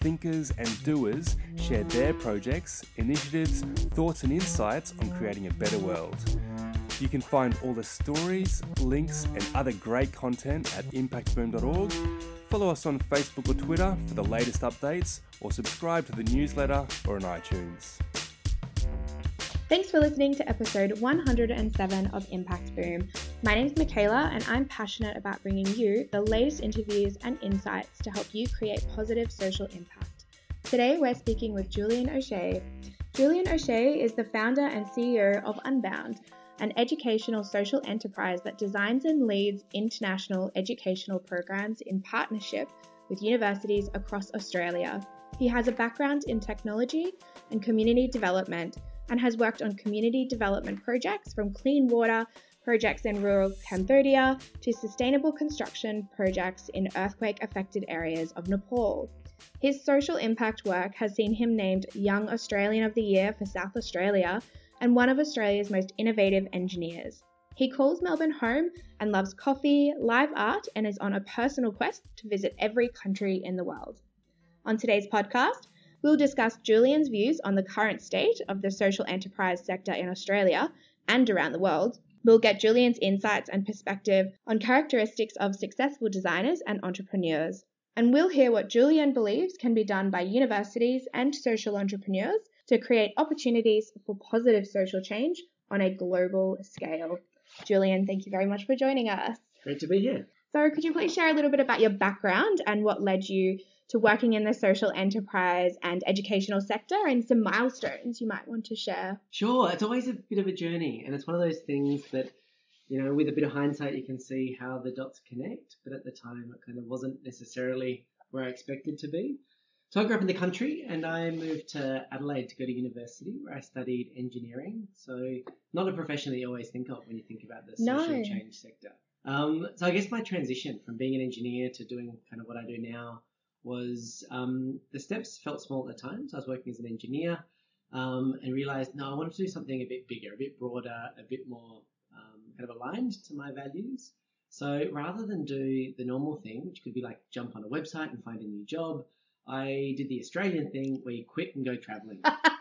thinkers, and doers share their projects, initiatives, thoughts, and insights on creating a better world. You can find all the stories, links, and other great content at impactboom.org. Follow us on Facebook or Twitter for the latest updates, or subscribe to the newsletter or on iTunes. Thanks for listening to episode 107 of Impact Boom. My name is Michaela, and I'm passionate about bringing you the latest interviews and insights to help you create positive social impact. Today, we're speaking with Julian O'Shea. Julian O'Shea is the founder and CEO of Unbound, an educational social enterprise that designs and leads international educational programs in partnership with universities across Australia. He has a background in technology and community development and has worked on community development projects from clean water projects in rural Cambodia to sustainable construction projects in earthquake affected areas of Nepal. His social impact work has seen him named Young Australian of the Year for South Australia and one of Australia's most innovative engineers. He calls Melbourne home and loves coffee, live art, and is on a personal quest to visit every country in the world. On today's podcast, we'll discuss Julian's views on the current state of the social enterprise sector in Australia and around the world. We'll get Julian's insights and perspective on characteristics of successful designers and entrepreneurs. And we'll hear what Julian believes can be done by universities and social entrepreneurs to create opportunities for positive social change on a global scale. Julian, thank you very much for joining us. Great to be here. So, could you please share a little bit about your background and what led you to working in the social enterprise and educational sector and some milestones you might want to share? Sure, it's always a bit of a journey, and it's one of those things that, you know, with a bit of hindsight, you can see how the dots connect, but at the time, it kind of wasn't necessarily where I expected to be. So I grew up in the country and I moved to Adelaide to go to university where I studied engineering. So not a profession that you always think of when you think about the social No. change sector. Um, so I guess my transition from being an engineer to doing kind of what I do now was um, the steps felt small at the time. So I was working as an engineer um, and realized no, I wanted to do something a bit bigger, a bit broader, a bit more um, kind of aligned to my values. So rather than do the normal thing, which could be like jump on a website and find a new job, I did the Australian thing where you quit and go traveling.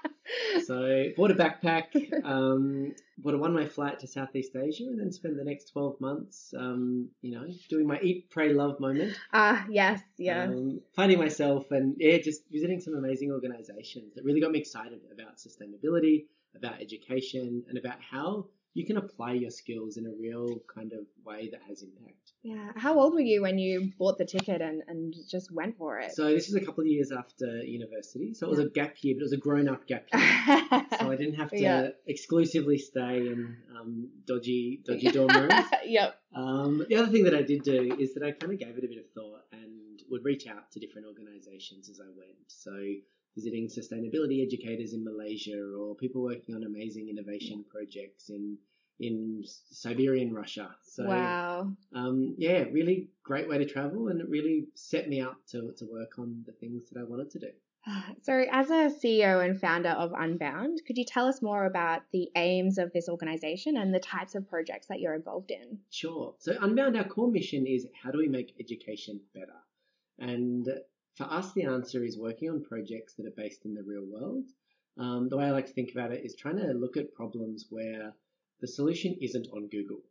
so bought a backpack, um, bought a one-way flight to Southeast Asia, and then spent the next 12 months, um, you know, doing my eat, pray, love moment. Ah, yes, yes. Um, finding myself and yeah, just visiting some amazing organizations that really got me excited about sustainability, about education, and about how you can apply your skills in a real kind of way that has impact. yeah. How old were you when you bought the ticket and, and just went for it? So this is a couple of years after university, so it was a gap year, but it was a grown-up gap year. so I didn't have to Yeah. exclusively stay in um, dodgy, dodgy dorm rooms. yep. Um, the other thing that I did do is that I kind of gave it a bit of thought and would reach out to different organisations as I went. So visiting sustainability educators in Malaysia or people working on amazing innovation projects in in Siberia and Russia. So wow. um, yeah, really great way to travel, and it really set me up to to work on the things that I wanted to do. So, as a CEO and founder of Unbound, could you tell us more about the aims of this organization and the types of projects that you're involved in? Sure. So Unbound, our core mission is how do we make education better? And for us, the answer is working on projects that are based in the real world. Um, the way I like to think about it is trying to look at problems where the solution isn't on Google,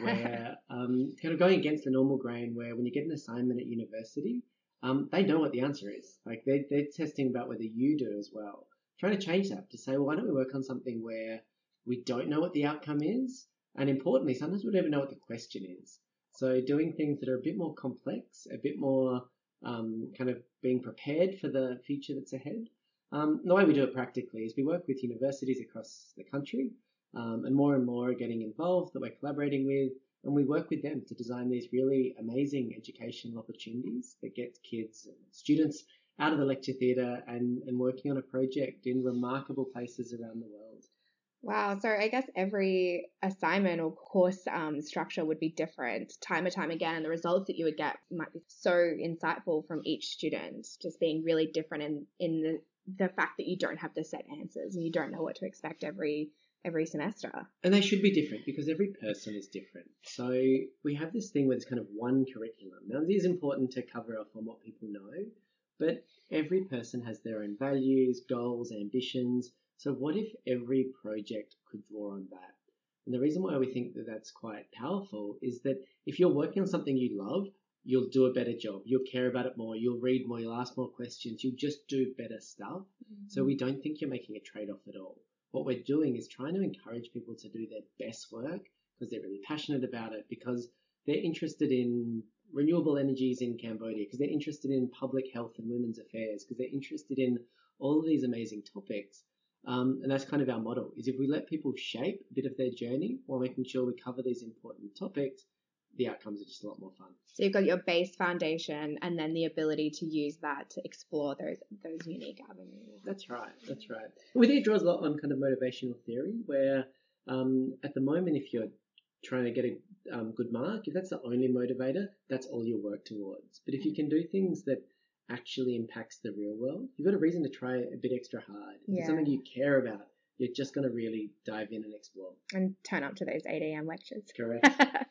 where um, kind of going against the normal grain, where when you get an assignment at university, um, they know what the answer is. Like they, they're testing about whether you do as well. Trying to change that to say, well, why don't we work on something where we don't know what the outcome is, and importantly, sometimes we don't even know what the question is. So doing things that are a bit more complex, a bit more um, kind of being prepared for the future that's ahead. Um, the way we do it practically is we work with universities across the country, um, and more and more are getting involved that we're collaborating with, and we work with them to design these really amazing educational opportunities that get kids and students out of the lecture theatre and, and working on a project in remarkable places around the world. Wow. So I guess every assignment or course um, structure would be different time and time again, and the results that you would get might be so insightful from each student, just being really different in in the the fact that you don't have the set answers and you don't know what to expect every every semester. And they should be different because every person is different. So we have this thing where there's kind of one curriculum. Now it is important to cover off on what people know, but every person has their own values, goals, ambitions. So what if every project could draw on that? And the reason why we think that that's quite powerful is that if you're working on something you love, you'll do a better job. You'll care about it more. You'll read more. You'll ask more questions. You'll just do better stuff. Mm-hmm. So we don't think you're making a trade off at all. What we're doing is trying to encourage people to do their best work because they're really passionate about it, because they're interested in renewable energies in Cambodia, because they're interested in public health and women's affairs, because they're interested in all of these amazing topics. Um, and that's kind of our model is if we let people shape a bit of their journey while making sure we cover these important topics, the outcomes are just a lot more fun. So you've got your base foundation and then the ability to use that to explore those those unique avenues. That's right. That's right. With it, draws a lot on kind of motivational theory, where um, at the moment, if you're trying to get a um, good mark, if that's the only motivator, that's all you work towards. But if you can do things that actually impacts the real world, you've got a reason to try a bit extra hard. If yeah. it's something you care about, you're just going to really dive in and explore. And turn up to those 8 a.m. lectures. Correct.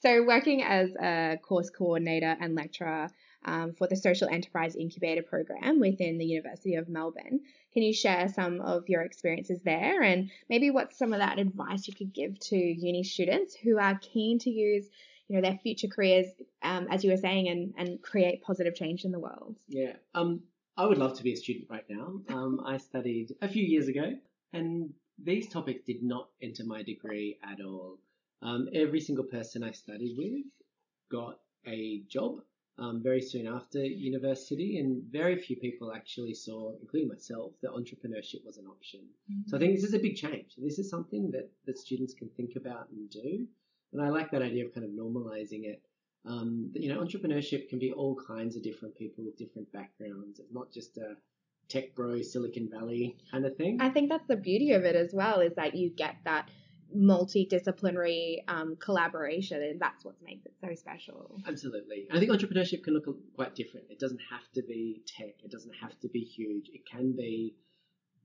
so, working as a course coordinator and lecturer um, for the Social Enterprise Incubator Program within the University of Melbourne, can you share some of your experiences there and maybe what's some of that advice you could give to uni students who are keen to use you know their future careers um, as you were saying and, and create positive change in the world yeah um, I would love to be a student right now. Um, I studied a few years ago and these topics did not enter my degree at all. Um, every single person I studied with got a job um, very soon after university, and very few people actually saw, including myself, that entrepreneurship was an option. Mm-hmm. So I think this is a big change. This is something that, that students can think about and do. And I like that idea of kind of normalizing it. Um, you know, entrepreneurship can be all kinds of different people with different backgrounds. It's not just a tech bro Silicon Valley kind of thing. I think that's the beauty of it as well is that you get that multidisciplinary um, collaboration, and that's what makes it so special. Absolutely. I think entrepreneurship can look quite different. It doesn't have to be tech. It doesn't have to be huge. It can be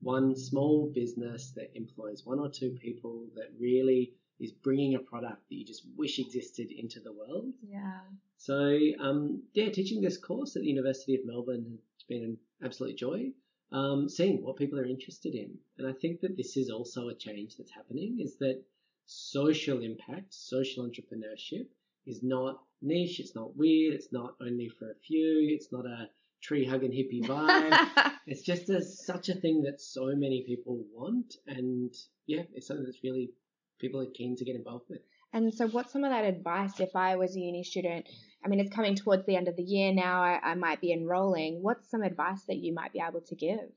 one small business that employs one or two people that really is bringing a product that you just wish existed into the world. Yeah. So, um, yeah, teaching this course at the University of Melbourne has been an absolute joy. Um, seeing what people are interested in, and I think that this is also a change that's happening. Is that social impact, social entrepreneurship is not niche. It's not weird. It's not only for a few. It's not a tree hugging hippie vibe. it's just a, such a thing that so many people want, and yeah, it's something that's really people are keen to get involved with. And so, what's some of that advice if I was a uni student? I mean, it's coming towards the end of the year now, I, I might be enrolling. What's some advice that you might be able to give?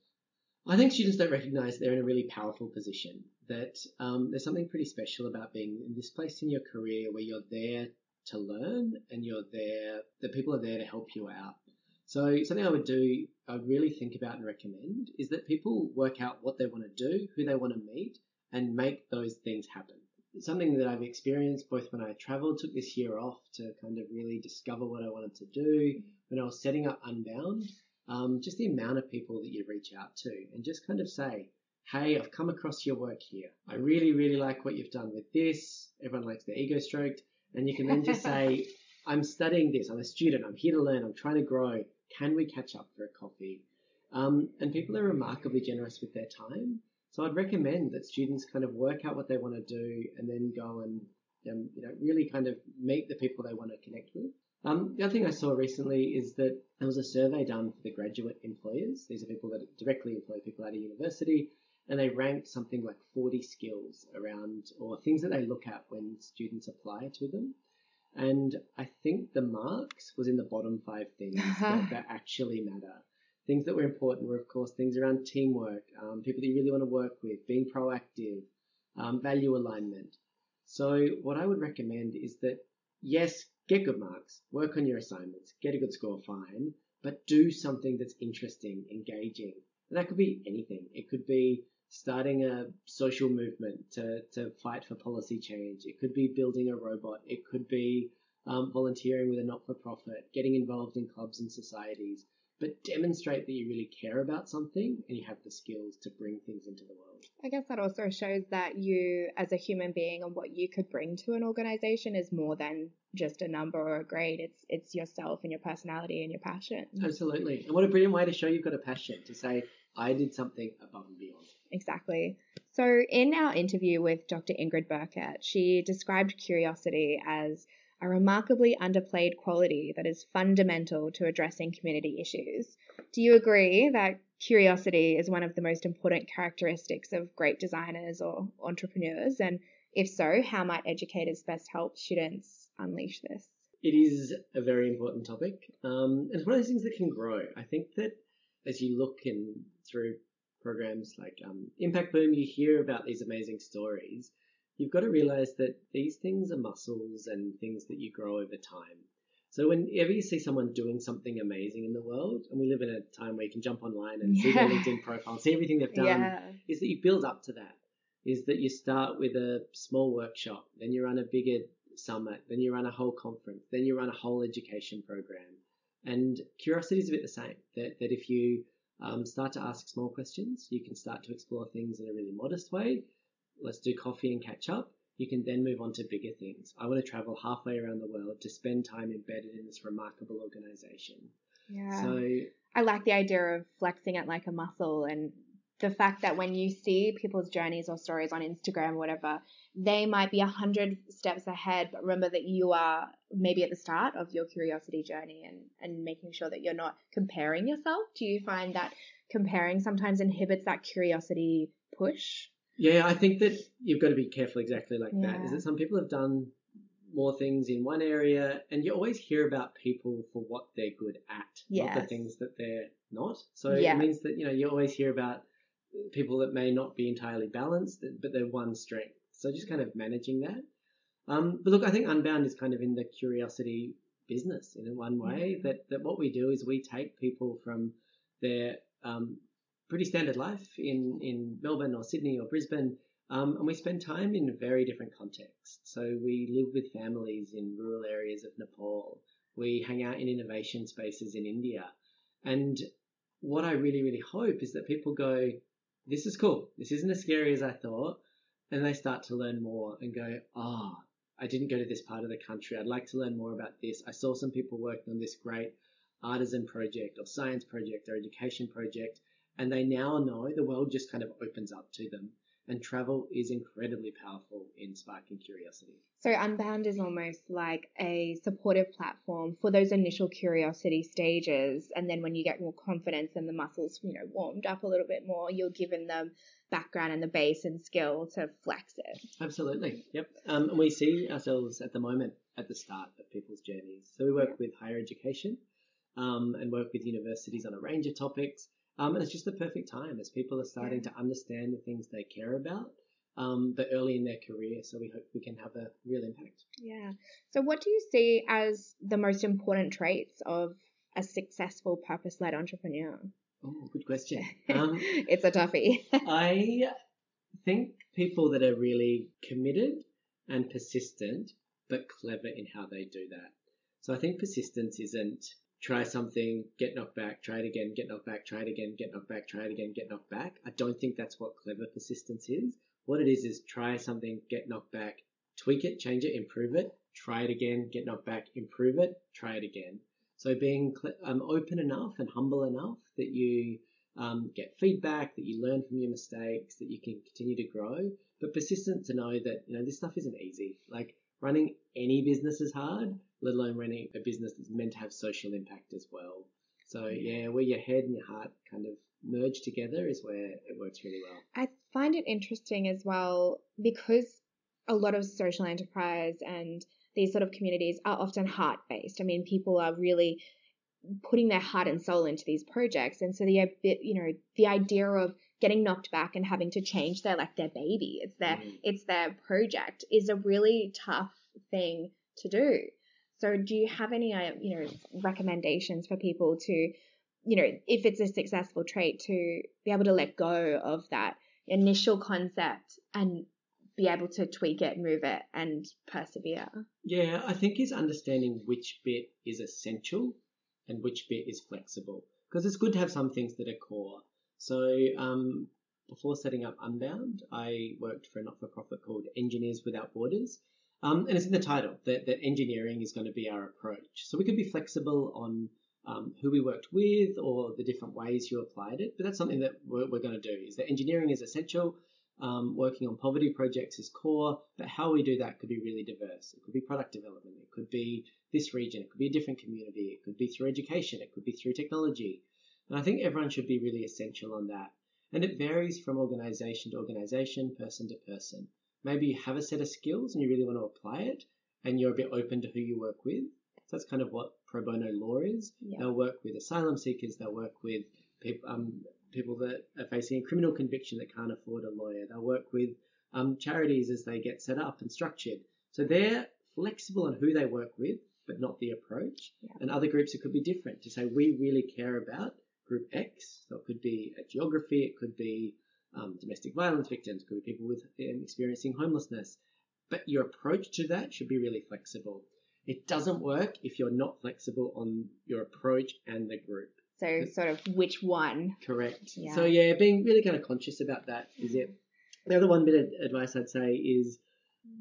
I think students don't recognize they're in a really powerful position, that um, there's something pretty special about being in this place in your career where you're there to learn and you're there, the people are there to help you out. So, something I would do, I really think about and recommend is that people work out what they want to do, who they want to meet, and make those things happen. Something that I've experienced both when I traveled, took this year off to kind of really discover what I wanted to do. When I was setting up Unbound, um, just the amount of people that you reach out to and just kind of say, hey, I've come across your work here. I really, really like what you've done with this. Everyone likes their ego stroked. And you can then just say, I'm studying this. I'm a student. I'm here to learn. I'm trying to grow. Can we catch up for a coffee? Um, and people are remarkably generous with their time. So I'd recommend that students kind of work out what they want to do and then go and um, you know really kind of meet the people they want to connect with. Um, the other thing I saw recently is that there was a survey done for the graduate employers. These are people that directly employ people at a university, and they ranked something like 40 skills around or things that they look at when students apply to them. And I think the marks was in the bottom five things that, that actually matter. Things that were important were, of course, things around teamwork, um, people that you really want to work with, being proactive, um, value alignment. So, what I would recommend is that yes, get good marks, work on your assignments, get a good score, fine, but do something that's interesting, engaging. And that could be anything. It could be starting a social movement to, to fight for policy change. It could be building a robot. It could be um, volunteering with a not for profit, getting involved in clubs and societies but demonstrate that you really care about something and you have the skills to bring things into the world. I guess that also shows that you, as a human being, and what you could bring to an organization is more than just a number or a grade. It's it's yourself and your personality and your passion. Absolutely, and what a brilliant way to show you've got a passion to say I did something above and beyond. Exactly. So, in our interview with Dr. Ingrid Burkett, she described curiosity as a remarkably underplayed quality that is fundamental to addressing community issues. Do you agree that curiosity is one of the most important characteristics of great designers or entrepreneurs? And if so, how might educators best help students unleash this? It is a very important topic. Um, it's one of those things that can grow. I think that as you look in through programs like um, Impact Boom, you hear about these amazing stories you've got to realize that these things are muscles and things that you grow over time. So whenever you see someone doing something amazing in the world, and we live in a time where you can jump online and yeah. see their LinkedIn profile, see everything they've done, yeah. is that you build up to that. Is that you start with a small workshop, then you run a bigger summit, then you run a whole conference, then you run a whole education program. And curiosity is a bit the same. That, that if you um, start to ask small questions, you can start to explore things in a really modest way let's do coffee and catch up, you can then move on to bigger things. I want to travel halfway around the world to spend time embedded in this remarkable organization. Yeah. So I like the idea of flexing it like a muscle and the fact that when you see people's journeys or stories on Instagram or whatever, they might be a hundred steps ahead, but remember that you are maybe at the start of your curiosity journey and, and making sure that you're not comparing yourself. Do you find that comparing sometimes inhibits that curiosity push? Yeah, I think that you've got to be careful exactly like yeah. that. Is that some people have done more things in one area, and you always hear about people for what they're good at, yes. not the things that they're not. So yeah. it means that you know you always hear about people that may not be entirely balanced, but they're one strength. So just kind of managing that. Um, but look, I think Unbound is kind of in the curiosity business in one way. Mm-hmm. That that what we do is we take people from their um, pretty standard life in, in Melbourne or Sydney or Brisbane. Um, and we spend time in very different contexts. So we live with families in rural areas of Nepal. We hang out in innovation spaces in India. And what I really, really hope is that people go, this is cool. This isn't as scary as I thought. And they start to learn more and go, ah, oh, I didn't go to this part of the country. I'd like to learn more about this. I saw some people working on this great artisan project or science project or education project and they now know the world just kind of opens up to them. And travel is incredibly powerful in sparking curiosity. So, Unbound is almost like a supportive platform for those initial curiosity stages. And then when you get more confidence and the muscles, you know, warmed up a little bit more, you're given them background and the base and skill to flex it. Absolutely. Yep. Um, and we see ourselves at the moment at the start of people's journeys. So, we work yeah. with higher education um, and work with universities on a range of topics. Um, and it's just the perfect time as people are starting yeah. to understand the things they care about, um, but early in their career. So we hope we can have a real impact. Yeah. So what do you see as the most important traits of a successful purpose-led entrepreneur? Oh, good question. Um, it's a toughie. I think people that are really committed and persistent, but clever in how they do that. So I think persistence isn't try something, get knocked back, try it again, get knocked back, try it again, get knocked back, try it again, get knocked back. I don't think that's what clever persistence is. What it is is try something, get knocked back, tweak it, change it, improve it, try it again, get knocked back, improve it, try it again. So being um, open enough and humble enough that you um, get feedback, that you learn from your mistakes, that you can continue to grow, but persistent to know that you know this stuff isn't easy. Like running any business is hard, let alone running a business that's meant to have social impact as well. So yeah, where your head and your heart kind of merge together is where it works really well. I find it interesting as well because a lot of social enterprise and these sort of communities are often heart based. I mean, people are really putting their heart and soul into these projects, and so the you know the idea of getting knocked back and having to change their like their baby, it's their mm. it's their project, is a really tough thing to do. So do you have any, uh, you know, recommendations for people to, you know, if it's a successful trait to be able to let go of that, initial concept and be able to tweak it, move it, and persevere. Yeah, I think is understanding which bit is essential and which bit is flexible. Because it's good to have some things that are core. So um, before setting up Unbound, I worked for a not-for-profit called Engineers Without Borders. Um, and it's in the title that, that engineering is going to be our approach. So we could be flexible on um, who we worked with or the different ways you applied it. But that's something that we're, we're going to do is that engineering is essential. Um, working on poverty projects is core, but how we do that could be really diverse. It could be product development. It could be this region. It could be a different community. It could be through education. It could be through technology. And I think everyone should be really essential on that. And it varies from organization to organization, person to person. Maybe you have a set of skills and you really want to apply it and you're a bit open to who you work with. So that's kind of what pro bono law is. Yeah. They'll work with asylum seekers, they'll work with people, um, people that are facing a criminal conviction that can't afford a lawyer, they'll work with um, charities as they get set up and structured. So they're flexible on who they work with, but not the approach. Yeah. And other groups, it could be different to say, we really care about group X. So it could be a geography, it could be um, domestic violence victims, could be people with um, experiencing homelessness. But your approach to that should be really flexible. It doesn't work if you're not flexible on your approach and the group. So, sort of, which one? Correct. Yeah. So yeah, being really kind of conscious about that is it. The other one bit of advice I'd say is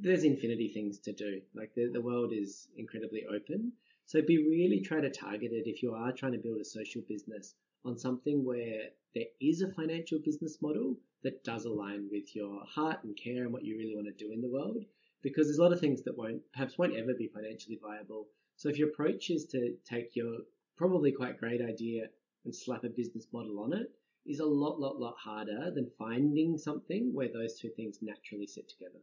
there's infinity things to do. Like the, the world is incredibly open. So be really try to target it if you are trying to build a social business on something where there is a financial business model that does align with your heart and care and what you really want to do in the world. Because there's a lot of things that won't, perhaps won't ever be financially viable. So if your approach is to take your probably quite great idea and slap a business model on it, is a lot, lot, lot harder than finding something where those two things naturally sit together.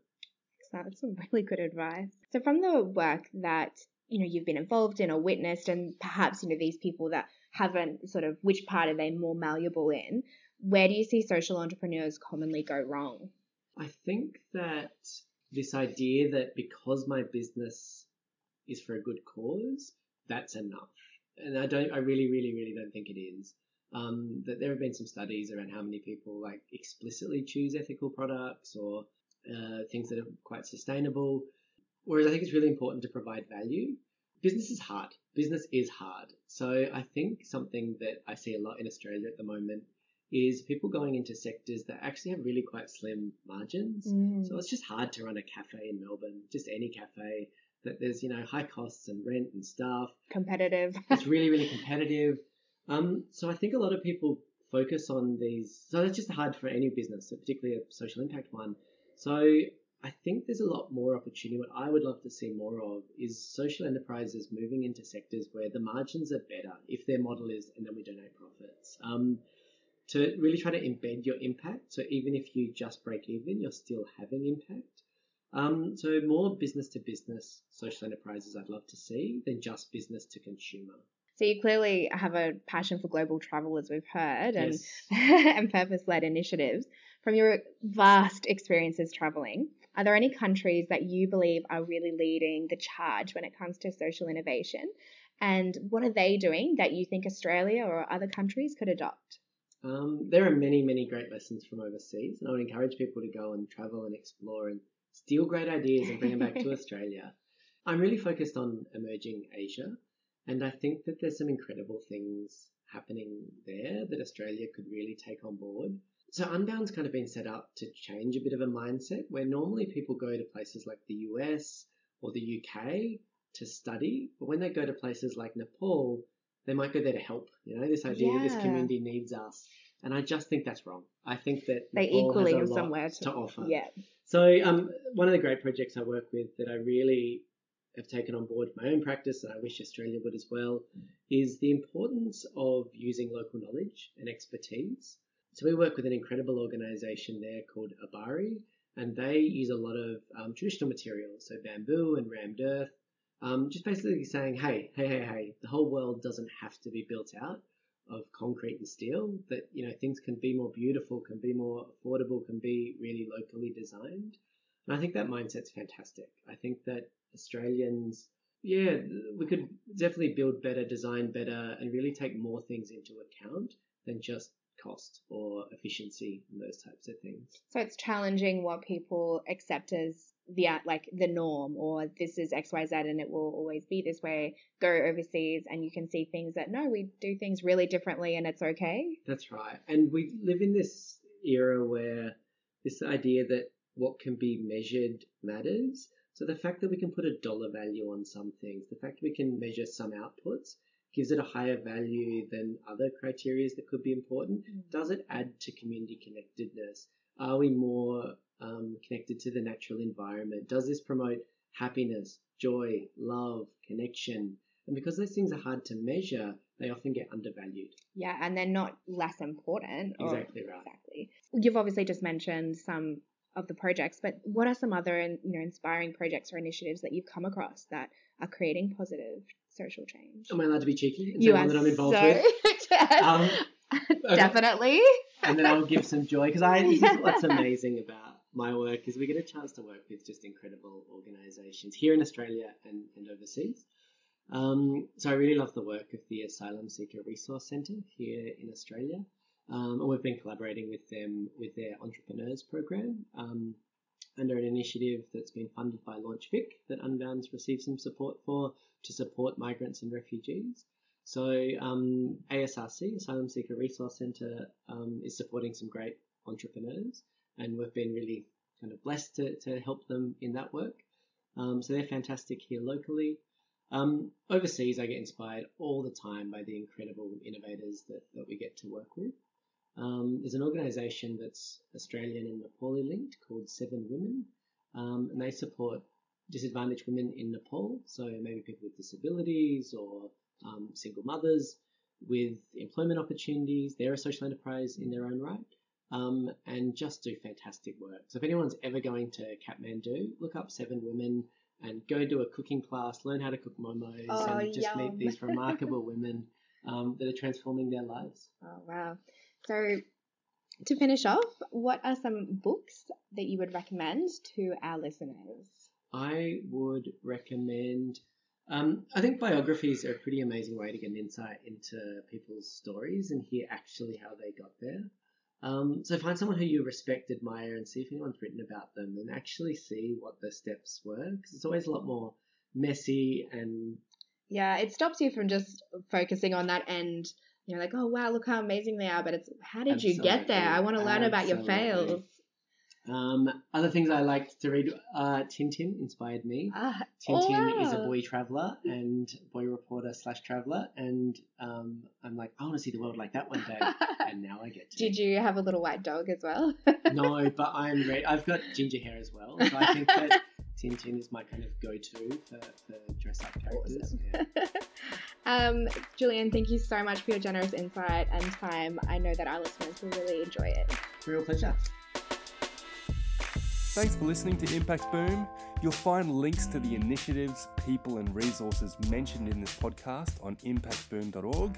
That's some really good advice. So from the work that you know you've been involved in or witnessed, and perhaps you know these people that haven't sort of which part are they more malleable in? Where do you see social entrepreneurs commonly go wrong? I think that this idea that because my business is for a good cause, that's enough. And I don't, I really, really, really don't think it is. Um, that there have been some studies around how many people like explicitly choose ethical products or uh, things that are quite sustainable. Whereas I think it's really important to provide value. Business is hard. Business is hard. So I think something that I see a lot in Australia at the moment is people going into sectors that actually have really quite slim margins. Mm. So it's just hard to run a cafe in Melbourne, just any cafe. That there's you know high costs and rent and staff. Competitive. It's really really competitive. Um, so I think a lot of people focus on these. So it's just hard for any business, particularly a social impact one. So I think there's a lot more opportunity. What I would love to see more of is social enterprises moving into sectors where the margins are better if their model is, and then we donate profits. Um, to really try to embed your impact. So even if you just break even, you're still having impact. Um, so more business to business social enterprises I'd love to see than just business to consumer. So you clearly have a passion for global travel, as we've heard, and Yes. and purpose-led initiatives. From your vast experiences traveling, are there any countries that you believe are really leading the charge when it comes to social innovation? And what are they doing that you think Australia or other countries could adopt? Um, there are many, many great lessons from overseas, and I would encourage people to go and travel and explore and steal great ideas and bring them back to Australia. I'm really focused on emerging Asia, and I think that there's some incredible things happening there that Australia could really take on board. So Unbound's kind of been set up to change a bit of a mindset where normally people go to places like the US or the UK to study, but when they go to places like Nepal, they might go there to help. You know, this idea that this community needs us. And I just think that's wrong. I think that They Nepal equally have somewhere to, to offer. Yeah. So um, one of the great projects I work with that I really have taken on board my own practice, and I wish Australia would as well, is the importance of using local knowledge and expertise. So we work with an incredible organisation there called Abari, and they use a lot of um, traditional materials, so bamboo and rammed earth. Um, just basically saying, hey, hey, hey, hey, the whole world doesn't have to be built out of concrete and steel. That you know things can be more beautiful, can be more affordable, can be really locally designed. And I think that mindset's fantastic. I think that Australians, yeah, we could definitely build better, design better, and really take more things into account than just cost or efficiency and those types of things. So it's challenging what people accept as the like the norm or this is xyz and it will always be this way go overseas and you can see things that no we do things really differently and it's okay. That's right. And we live in this era where this idea that what can be measured matters. So the fact that we can put a dollar value on some things the fact that we can measure some outputs gives it a higher value than other criteria that could be important mm. does it add to community connectedness are we more um, connected to the natural environment? Does this promote happiness, joy, love, connection? And because those things are hard to measure, they often get undervalued. Yeah, and they're not less important. Exactly right. Exactly. You've obviously just mentioned some of the projects, but what are some other you know inspiring projects or initiatives that you've come across that are creating positive social change? Am I allowed to be cheeky and you say one that I'm involved so with? um, Definitely. and then I'll give some joy because I this is what's amazing about my work is we get a chance to work with just incredible organisations here in Australia and, and overseas. Um, so I really love the work of the Asylum Seeker Resource Centre here in Australia. Um, and we've been collaborating with them with their entrepreneurs program um, under an initiative that's been funded by LaunchVic that Unbound's received some support for to support migrants and refugees. So um, ASRC, Asylum Seeker Resource Centre, um, is supporting some great entrepreneurs and we've been really kind of blessed to, to help them in that work. Um, so they're fantastic here locally. Um, overseas, I get inspired all the time by the incredible innovators that, that we get to work with. Um, there's an organisation that's Australian and Nepali linked called Seven Women, um, and they support disadvantaged women in Nepal, so maybe people with disabilities or um, single mothers with employment opportunities. They're a social enterprise in their own right um, and just do fantastic work. So if anyone's ever going to Kathmandu, look up Seven Women and go do a cooking class, learn how to cook momos, oh, and just yum. meet these remarkable women um, that are transforming their lives. Oh wow! So to finish off, what are some books that you would recommend to our listeners? I would recommend. Um, I think biographies are a pretty amazing way to get an insight into people's stories and hear actually how they got there. Um, so find someone who you respect, admire, and see if anyone's written about them, and actually see what the steps were, because it's always a lot more messy and. Yeah, it stops you from just focusing on that end. You're like, oh wow, look how amazing they are, but it's how did Absolutely. you get there? I want to learn Absolutely. about your fails. Um, other things I liked to read, uh, Tintin inspired me. Ah, Tintin oh, wow. is a boy traveler and boy reporter slash traveler, and um, I'm like, I want to see the world like that one day, and now I get to. Did you have a little white dog as well? no, but I'm ready. I've got ginger hair as well, so I think that Tintin is my kind of go-to for, for dress up characters. Awesome. Yeah. um, Julian, thank you so much for your generous insight and time. I know that our listeners will really enjoy it. Real pleasure. Thanks for listening to Impact Boom. You'll find links to the initiatives, people, and resources mentioned in this podcast on impactboom.org.